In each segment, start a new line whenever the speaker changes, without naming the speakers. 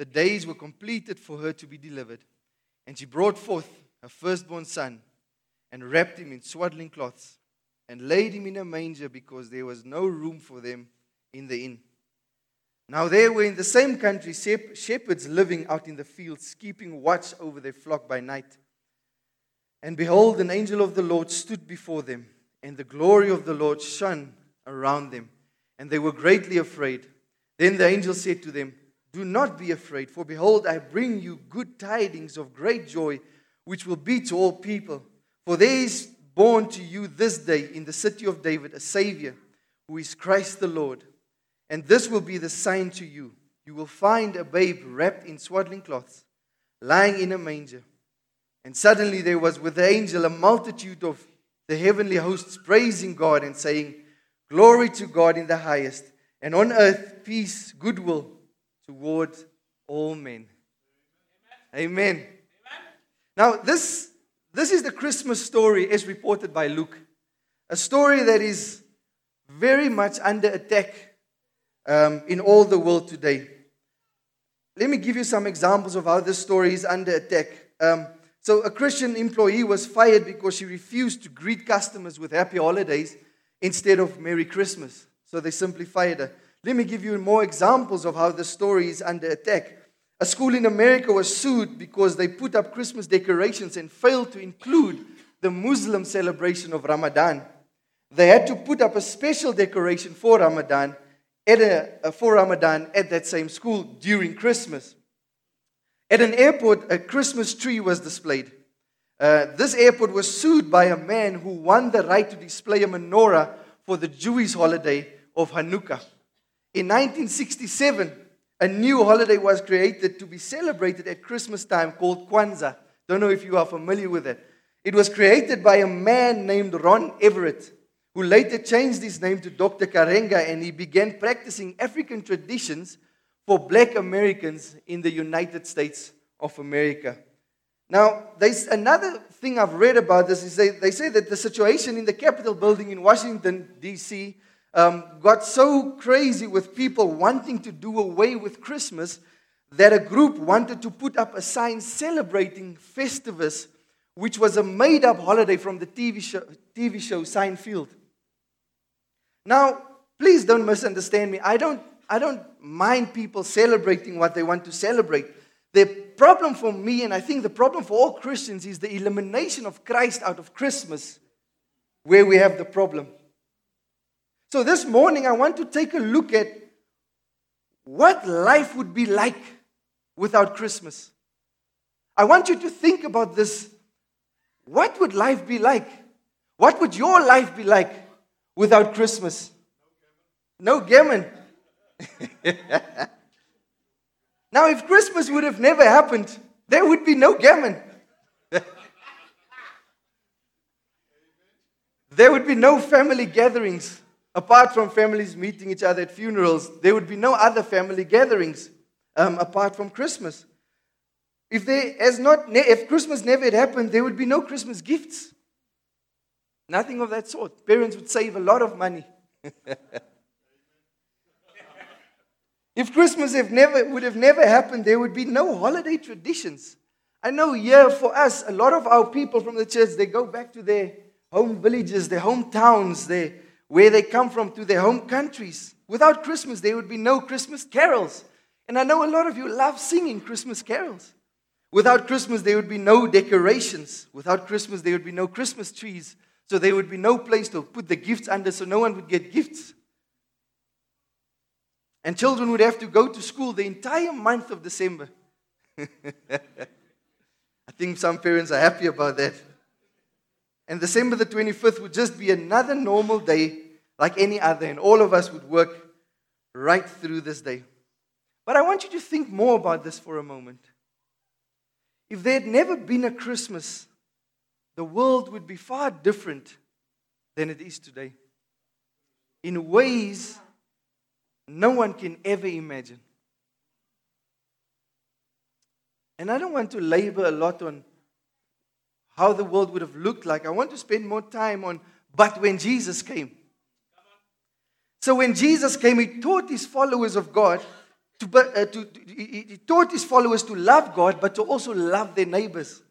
the days were completed for her to be delivered. And she brought forth her firstborn son and wrapped him in swaddling cloths and laid him in a manger because there was no room for them in the inn. Now there were in the same country shepherds living out in the fields, keeping watch over their flock by night. And behold, an angel of the Lord stood before them, and the glory of the Lord shone around them, and they were greatly afraid. Then the angel said to them, Do not be afraid, for behold, I bring you good tidings of great joy, which will be to all people. For there is born to you this day in the city of David a Savior, who is Christ the Lord. And this will be the sign to you. You will find a babe wrapped in swaddling cloths, lying in a manger. And suddenly there was with the angel a multitude of the heavenly hosts praising God and saying, Glory to God in the highest, and on earth peace, goodwill toward all men. Amen. Amen. Now, this, this is the Christmas story as reported by Luke. A story that is very much under attack um, in all the world today. Let me give you some examples of how this story is under attack. Um, so, a Christian employee was fired because she refused to greet customers with happy holidays instead of Merry Christmas. So, they simply fired her. Let me give you more examples of how the story is under attack. A school in America was sued because they put up Christmas decorations and failed to include the Muslim celebration of Ramadan. They had to put up a special decoration for Ramadan at a, for Ramadan at that same school during Christmas. At an airport, a Christmas tree was displayed. Uh, this airport was sued by a man who won the right to display a menorah for the Jewish holiday of Hanukkah. In 1967, a new holiday was created to be celebrated at Christmas time called Kwanzaa. Don't know if you are familiar with it. It was created by a man named Ron Everett who later changed his name to Dr. Karenga and he began practicing African traditions for black Americans in the United States of America. Now, there's another thing I've read about this is they, they say that the situation in the Capitol building in Washington, D.C., um, got so crazy with people wanting to do away with Christmas that a group wanted to put up a sign celebrating Festivus, which was a made up holiday from the TV show, TV show Seinfeld. Now, please don't misunderstand me. I don't, I don't mind people celebrating what they want to celebrate. The problem for me, and I think the problem for all Christians, is the elimination of Christ out of Christmas, where we have the problem. So this morning, I want to take a look at what life would be like without Christmas. I want you to think about this. What would life be like? What would your life be like without Christmas? No gammon. now, if Christmas would have never happened, there would be no gammon. there would be no family gatherings. Apart from families meeting each other at funerals, there would be no other family gatherings um, apart from Christmas. If, there has not, if Christmas never had happened, there would be no Christmas gifts. Nothing of that sort. Parents would save a lot of money. if Christmas have never, would have never happened, there would be no holiday traditions. I know here for us, a lot of our people from the church, they go back to their home villages, their hometowns, their, where they come from, to their home countries. Without Christmas, there would be no Christmas carols. And I know a lot of you love singing Christmas carols. Without Christmas, there would be no decorations. Without Christmas, there would be no Christmas trees. So there would be no place to put the gifts under, so no one would get gifts. And children would have to go to school the entire month of December. I think some parents are happy about that. And December the 25th would just be another normal day like any other, and all of us would work right through this day. But I want you to think more about this for a moment. If there had never been a Christmas the world would be far different than it is today. In ways no one can ever imagine. And I don't want to labor a lot on how the world would have looked like. I want to spend more time on but when Jesus came. So when Jesus came, he taught his followers of God to, uh, to, to, he, he taught his followers to love God, but to also love their neighbors.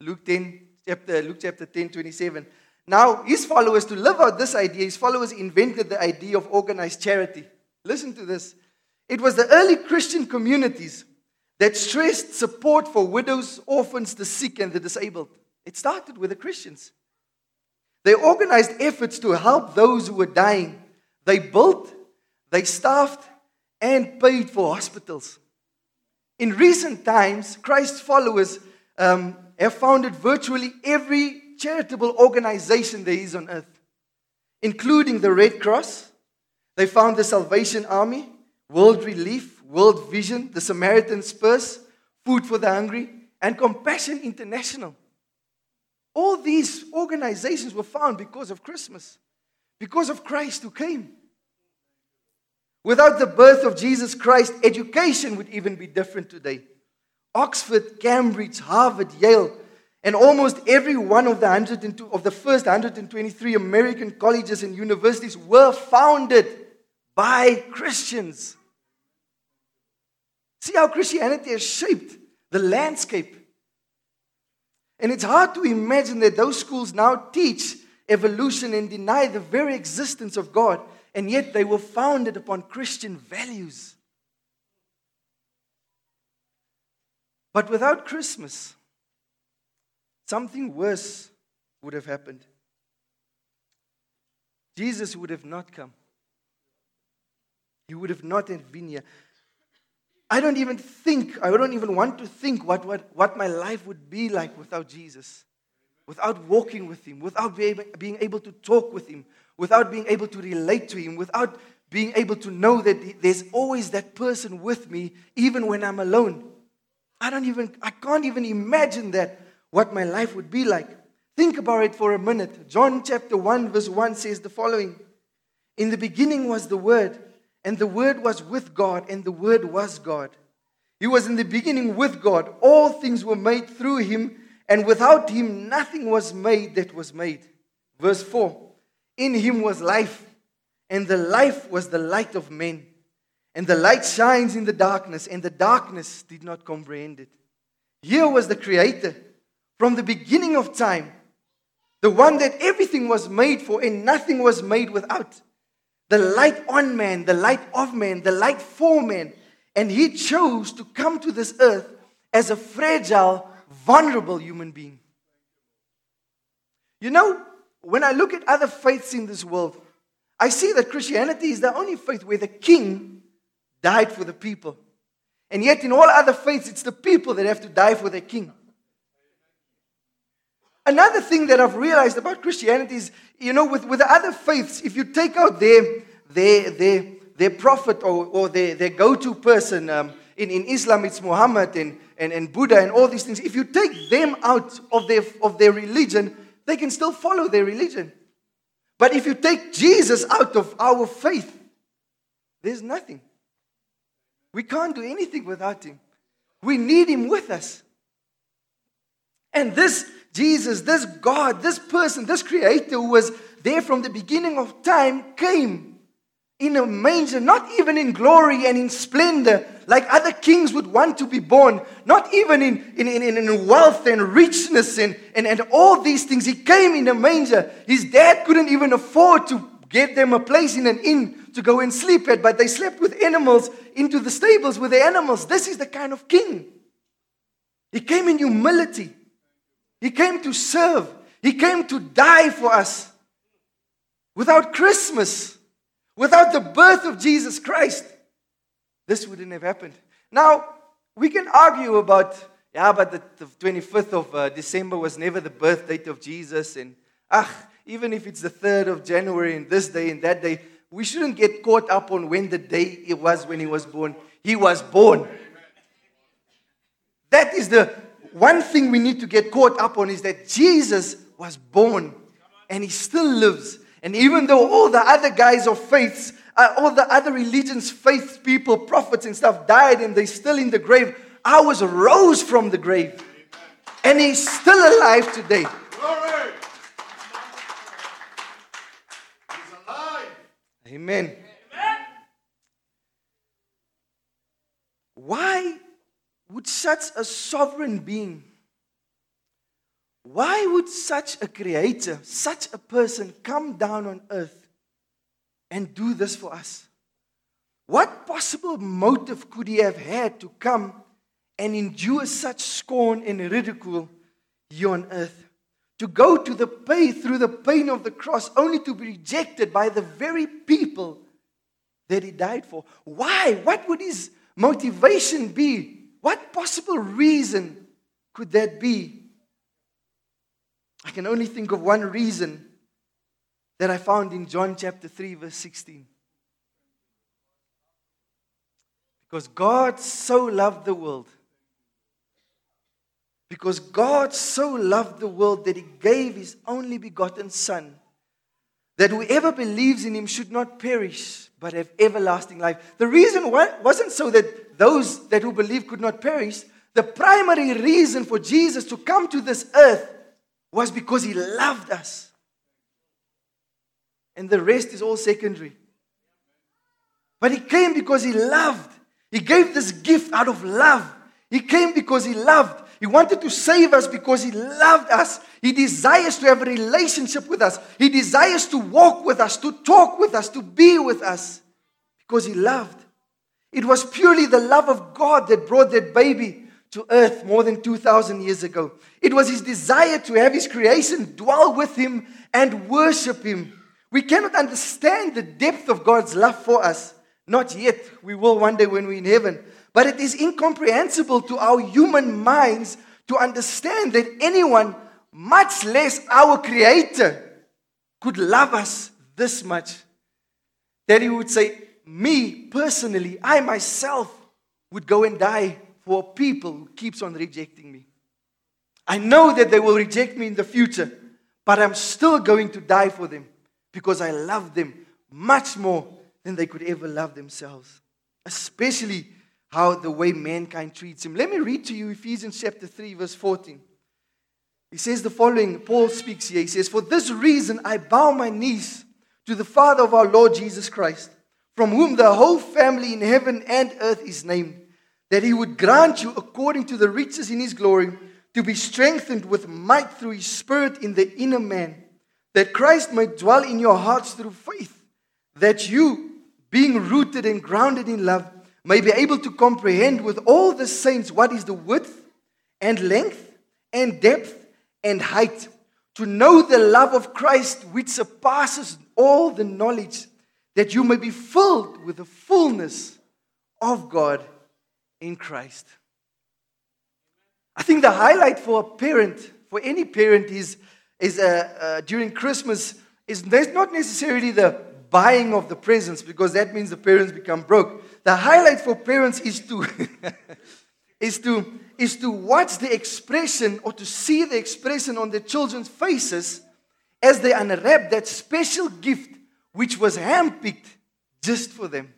Luke 10, chapter, Luke chapter 10, 27. Now, his followers, to live out this idea, his followers invented the idea of organized charity. Listen to this. It was the early Christian communities that stressed support for widows, orphans, the sick, and the disabled. It started with the Christians. They organized efforts to help those who were dying. They built, they staffed, and paid for hospitals. In recent times, Christ's followers um, have founded virtually every charitable organization there is on earth, including the Red Cross. They found the Salvation Army, World Relief, World Vision, the Samaritan's Purse, Food for the Hungry, and Compassion International. All these organizations were found because of Christmas, because of Christ who came. Without the birth of Jesus Christ, education would even be different today. Oxford, Cambridge, Harvard, Yale, and almost every one of the, 102, of the first 123 American colleges and universities were founded by Christians. See how Christianity has shaped the landscape. And it's hard to imagine that those schools now teach evolution and deny the very existence of God, and yet they were founded upon Christian values. But without Christmas, something worse would have happened. Jesus would have not come. He would have not been here. I don't even think, I don't even want to think what, what, what my life would be like without Jesus, without walking with Him, without being able to talk with Him, without being able to relate to Him, without being able to know that there's always that person with me, even when I'm alone. I don't even, I can't even imagine that, what my life would be like. Think about it for a minute. John chapter 1, verse 1 says the following In the beginning was the Word and the Word was with God, and the Word was God. He was in the beginning with God. All things were made through him, and without him, nothing was made that was made. Verse 4 In him was life, and the life was the light of men. And the light shines in the darkness, and the darkness did not comprehend it. Here was the Creator from the beginning of time, the one that everything was made for, and nothing was made without the light on man, the light of man, the light for man. And he chose to come to this earth as a fragile, vulnerable human being. You know, when I look at other faiths in this world, I see that Christianity is the only faith where the king died for the people. And yet, in all other faiths, it's the people that have to die for their king. Another thing that I've realized about Christianity is, you know, with, with the other faiths, if you take out their, their, their, their prophet or, or their, their go to person, um, in, in Islam it's Muhammad and, and, and Buddha and all these things, if you take them out of their, of their religion, they can still follow their religion. But if you take Jesus out of our faith, there's nothing. We can't do anything without him. We need him with us. And this Jesus, this God, this person, this creator who was there from the beginning of time came in a manger, not even in glory and in splendor, like other kings would want to be born, not even in, in, in, in wealth and richness and, and, and all these things. He came in a manger. His dad couldn't even afford to get them a place in an inn to go and sleep at, but they slept with animals into the stables with the animals. This is the kind of king. He came in humility. He came to serve. He came to die for us. Without Christmas, without the birth of Jesus Christ, this wouldn't have happened. Now, we can argue about, yeah, but the, the 25th of uh, December was never the birth date of Jesus. And, ah, even if it's the 3rd of January and this day and that day, we shouldn't get caught up on when the day it was when he was born. He was born. That is the one thing we need to get caught up on is that Jesus was born and he still lives. And even though all the other guys of faiths, uh, all the other religions, faith people, prophets and stuff died and they're still in the grave, ours rose from the grave. And he's still alive today. Glory. He's alive. Amen. why would such a sovereign being, why would such a creator, such a person come down on earth and do this for us? What possible motive could he have had to come and endure such scorn and ridicule here on earth? To go to the pay through the pain of the cross only to be rejected by the very people that he died for. Why? What would his motivation be? What possible reason could that be? I can only think of one reason that I found in John chapter 3, verse 16. Because God so loved the world. Because God so loved the world that He gave His only begotten Son, that whoever believes in Him should not perish, but have everlasting life. The reason wasn't so that those that who believe could not perish. The primary reason for Jesus to come to this earth was because He loved us. And the rest is all secondary. But He came because He loved. He gave this gift out of love. He came because He loved. He wanted to save us because He loved us. He desires to have a relationship with us. He desires to walk with us, to talk with us, to be with us because He loved. It was purely the love of God that brought that baby to earth more than 2,000 years ago. It was His desire to have His creation dwell with Him and worship Him. We cannot understand the depth of God's love for us not yet. We will one day when we're in heaven. But it is incomprehensible to our human minds to understand that anyone, much less our Creator, could love us this much. That He would say, Me personally, I myself would go and die for people who keeps on rejecting me. I know that they will reject me in the future, but I'm still going to die for them because I love them much more than they could ever love themselves, especially how the way mankind treats him. Let me read to you Ephesians chapter 3, verse 14. He says the following Paul speaks here. He says, For this reason I bow my knees to the Father of our Lord Jesus Christ, from whom the whole family in heaven and earth is named, that he would grant you, according to the riches in his glory, to be strengthened with might through his Spirit in the inner man, that Christ may dwell in your hearts through faith, that you, being rooted and grounded in love, may be able to comprehend with all the saints what is the width and length and depth and height, to know the love of Christ which surpasses all the knowledge, that you may be filled with the fullness of God in Christ. I think the highlight for a parent, for any parent, is, is uh, uh, during Christmas, is not necessarily the buying of the presents because that means the parents become broke. The highlight for parents is to is to is to watch the expression or to see the expression on the children's faces as they unwrap that special gift which was handpicked just for them.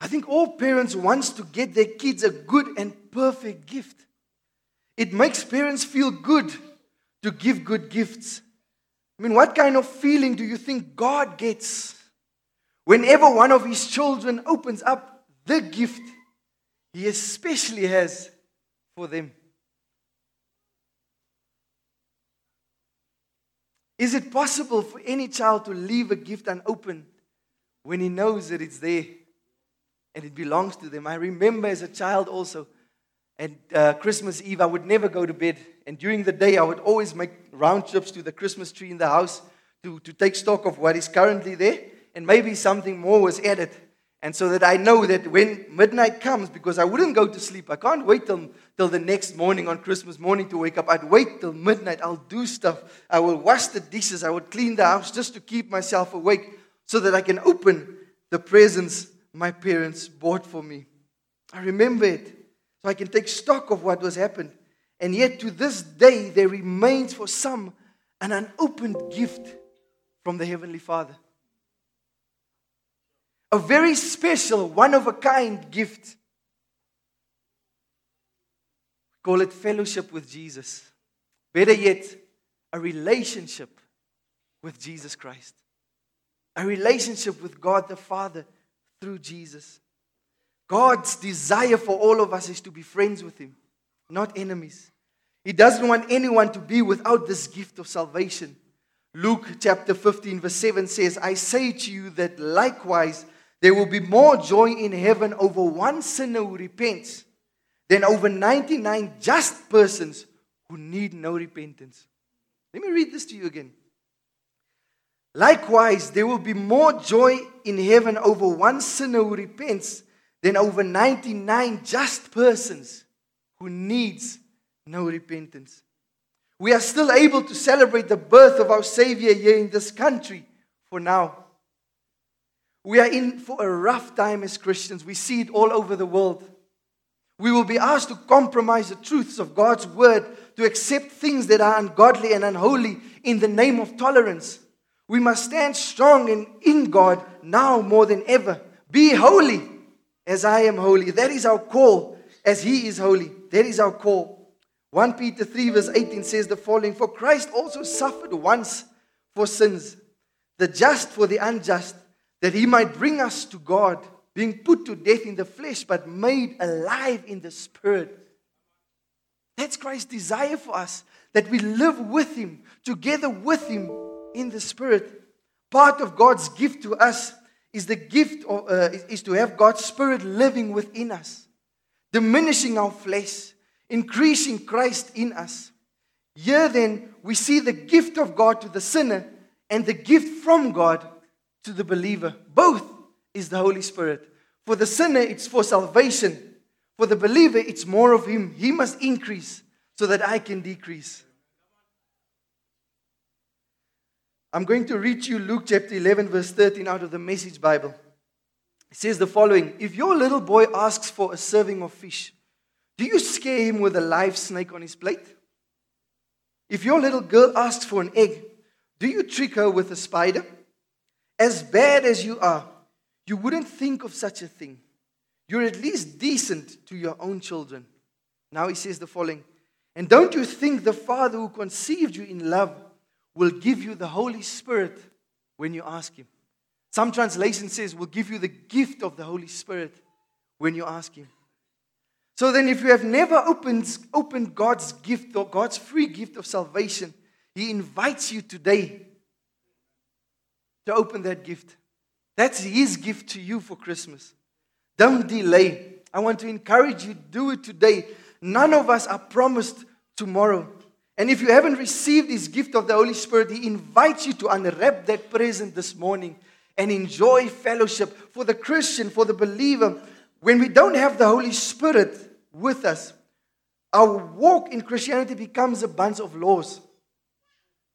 I think all parents wants to get their kids a good and perfect gift. It makes parents feel good to give good gifts. I mean, what kind of feeling do you think God gets whenever one of his children opens up the gift he especially has for them? Is it possible for any child to leave a gift unopened when he knows that it's there and it belongs to them? I remember as a child also and uh, Christmas Eve, I would never go to bed. And during the day, I would always make round trips to the Christmas tree in the house to, to take stock of what is currently there. And maybe something more was added. And so that I know that when midnight comes, because I wouldn't go to sleep, I can't wait till, till the next morning on Christmas morning to wake up. I'd wait till midnight. I'll do stuff. I will wash the dishes. I would clean the house just to keep myself awake so that I can open the presents my parents bought for me. I remember it. So I can take stock of what was happened. And yet, to this day, there remains for some an unopened gift from the Heavenly Father. A very special, one of a kind gift. Call it fellowship with Jesus. Better yet, a relationship with Jesus Christ. a relationship with God the Father through Jesus. God's desire for all of us is to be friends with Him, not enemies. He doesn't want anyone to be without this gift of salvation. Luke chapter 15, verse 7 says, I say to you that likewise there will be more joy in heaven over one sinner who repents than over 99 just persons who need no repentance. Let me read this to you again. Likewise, there will be more joy in heaven over one sinner who repents than over 99 just persons who needs no repentance. We are still able to celebrate the birth of our Savior here in this country for now. We are in for a rough time as Christians. We see it all over the world. We will be asked to compromise the truths of God's word, to accept things that are ungodly and unholy in the name of tolerance. We must stand strong in, in God now more than ever. Be holy as I am holy. That is our call, as He is holy. That is our call. 1 Peter 3, verse 18 says the following For Christ also suffered once for sins, the just for the unjust that he might bring us to God, being put to death in the flesh, but made alive in the spirit. That's Christ's desire for us, that we live with him, together with him in the spirit. Part of God's gift to us is the gift of, uh, is to have God's spirit living within us, diminishing our flesh, increasing Christ in us. Here then, we see the gift of God to the sinner and the gift from God to the believer. Both is the Holy Spirit. For the sinner, it's for salvation. For the believer, it's more of Him. He must increase so that I can decrease. I'm going to read you Luke chapter 11, verse 13 out of the Message Bible. It says the following If your little boy asks for a serving of fish, do you scare him with a live snake on his plate? If your little girl asks for an egg, do you trick her with a spider? As bad as you are, you wouldn't think of such a thing. You're at least decent to your own children. Now he says the following And don't you think the Father who conceived you in love will give you the Holy Spirit when you ask Him? Some translation says, will give you the gift of the Holy Spirit when you ask Him. So then, if you have never opened, opened God's gift or God's free gift of salvation, He invites you today to open that gift. That's His gift to you for Christmas. Don't delay. I want to encourage you, do it today. None of us are promised tomorrow. And if you haven't received His gift of the Holy Spirit, He invites you to unwrap that present this morning and enjoy fellowship. For the Christian, for the believer, when we don't have the Holy Spirit with us, our walk in Christianity becomes a bunch of laws.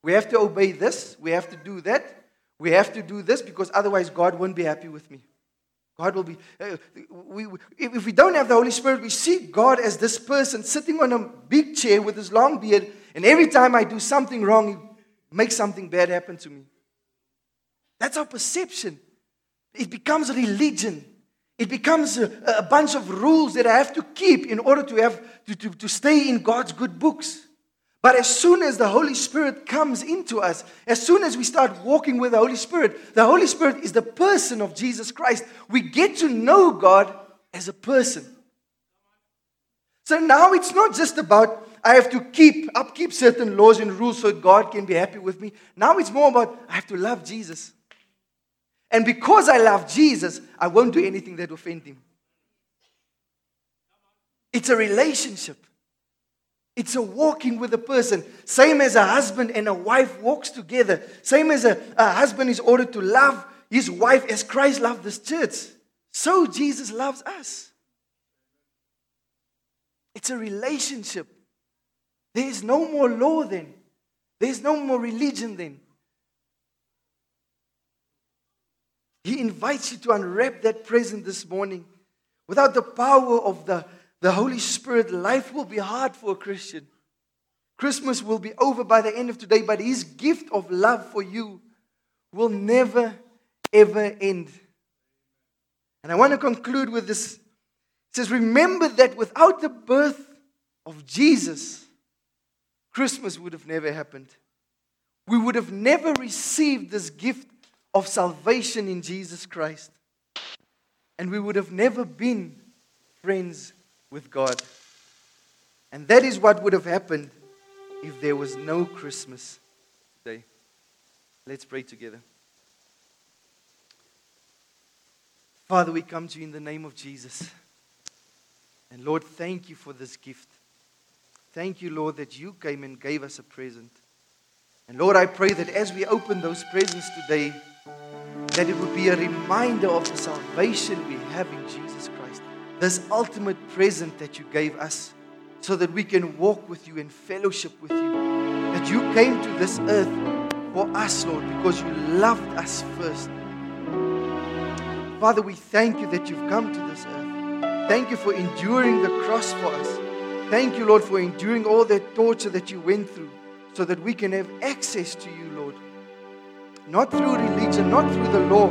We have to obey this, we have to do that, we have to do this because otherwise God won't be happy with me. God will be. Uh, we, if we don't have the Holy Spirit, we see God as this person sitting on a big chair with his long beard, and every time I do something wrong, he makes something bad happen to me. That's our perception. It becomes a religion. It becomes a, a bunch of rules that I have to keep in order to, have, to, to, to stay in God's good books. But as soon as the Holy Spirit comes into us, as soon as we start walking with the Holy Spirit, the Holy Spirit is the person of Jesus Christ. We get to know God as a person. So now it's not just about I have to keep upkeep certain laws and rules so God can be happy with me. Now it's more about I have to love Jesus. And because I love Jesus, I won't do anything that offend him. It's a relationship. It's a walking with a person. Same as a husband and a wife walks together. Same as a, a husband is ordered to love his wife as Christ loved this church. So Jesus loves us. It's a relationship. There is no more law then. There's no more religion then. He invites you to unwrap that present this morning. Without the power of the the Holy Spirit, life will be hard for a Christian. Christmas will be over by the end of today, but His gift of love for you will never, ever end. And I want to conclude with this. It says, Remember that without the birth of Jesus, Christmas would have never happened. We would have never received this gift of salvation in Jesus Christ. And we would have never been friends with God. And that is what would have happened if there was no Christmas today. Let's pray together. Father, we come to you in the name of Jesus. And Lord, thank you for this gift. Thank you, Lord, that you came and gave us a present. And Lord, I pray that as we open those presents today, that it would be a reminder of the salvation we have in Jesus Christ. This ultimate present that you gave us so that we can walk with you in fellowship with you. That you came to this earth for us, Lord, because you loved us first. Father, we thank you that you've come to this earth. Thank you for enduring the cross for us. Thank you, Lord, for enduring all that torture that you went through so that we can have access to you, Lord. Not through religion, not through the law,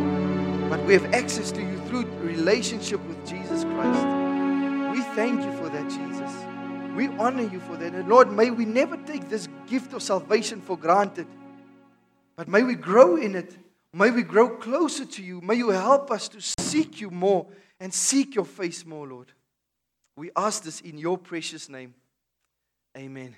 but we have access to you through relationship with Jesus Christ. We thank you for that, Jesus. We honor you for that. And Lord, may we never take this gift of salvation for granted, but may we grow in it. May we grow closer to you. May you help us to seek you more and seek your face more, Lord. We ask this in your precious name. Amen.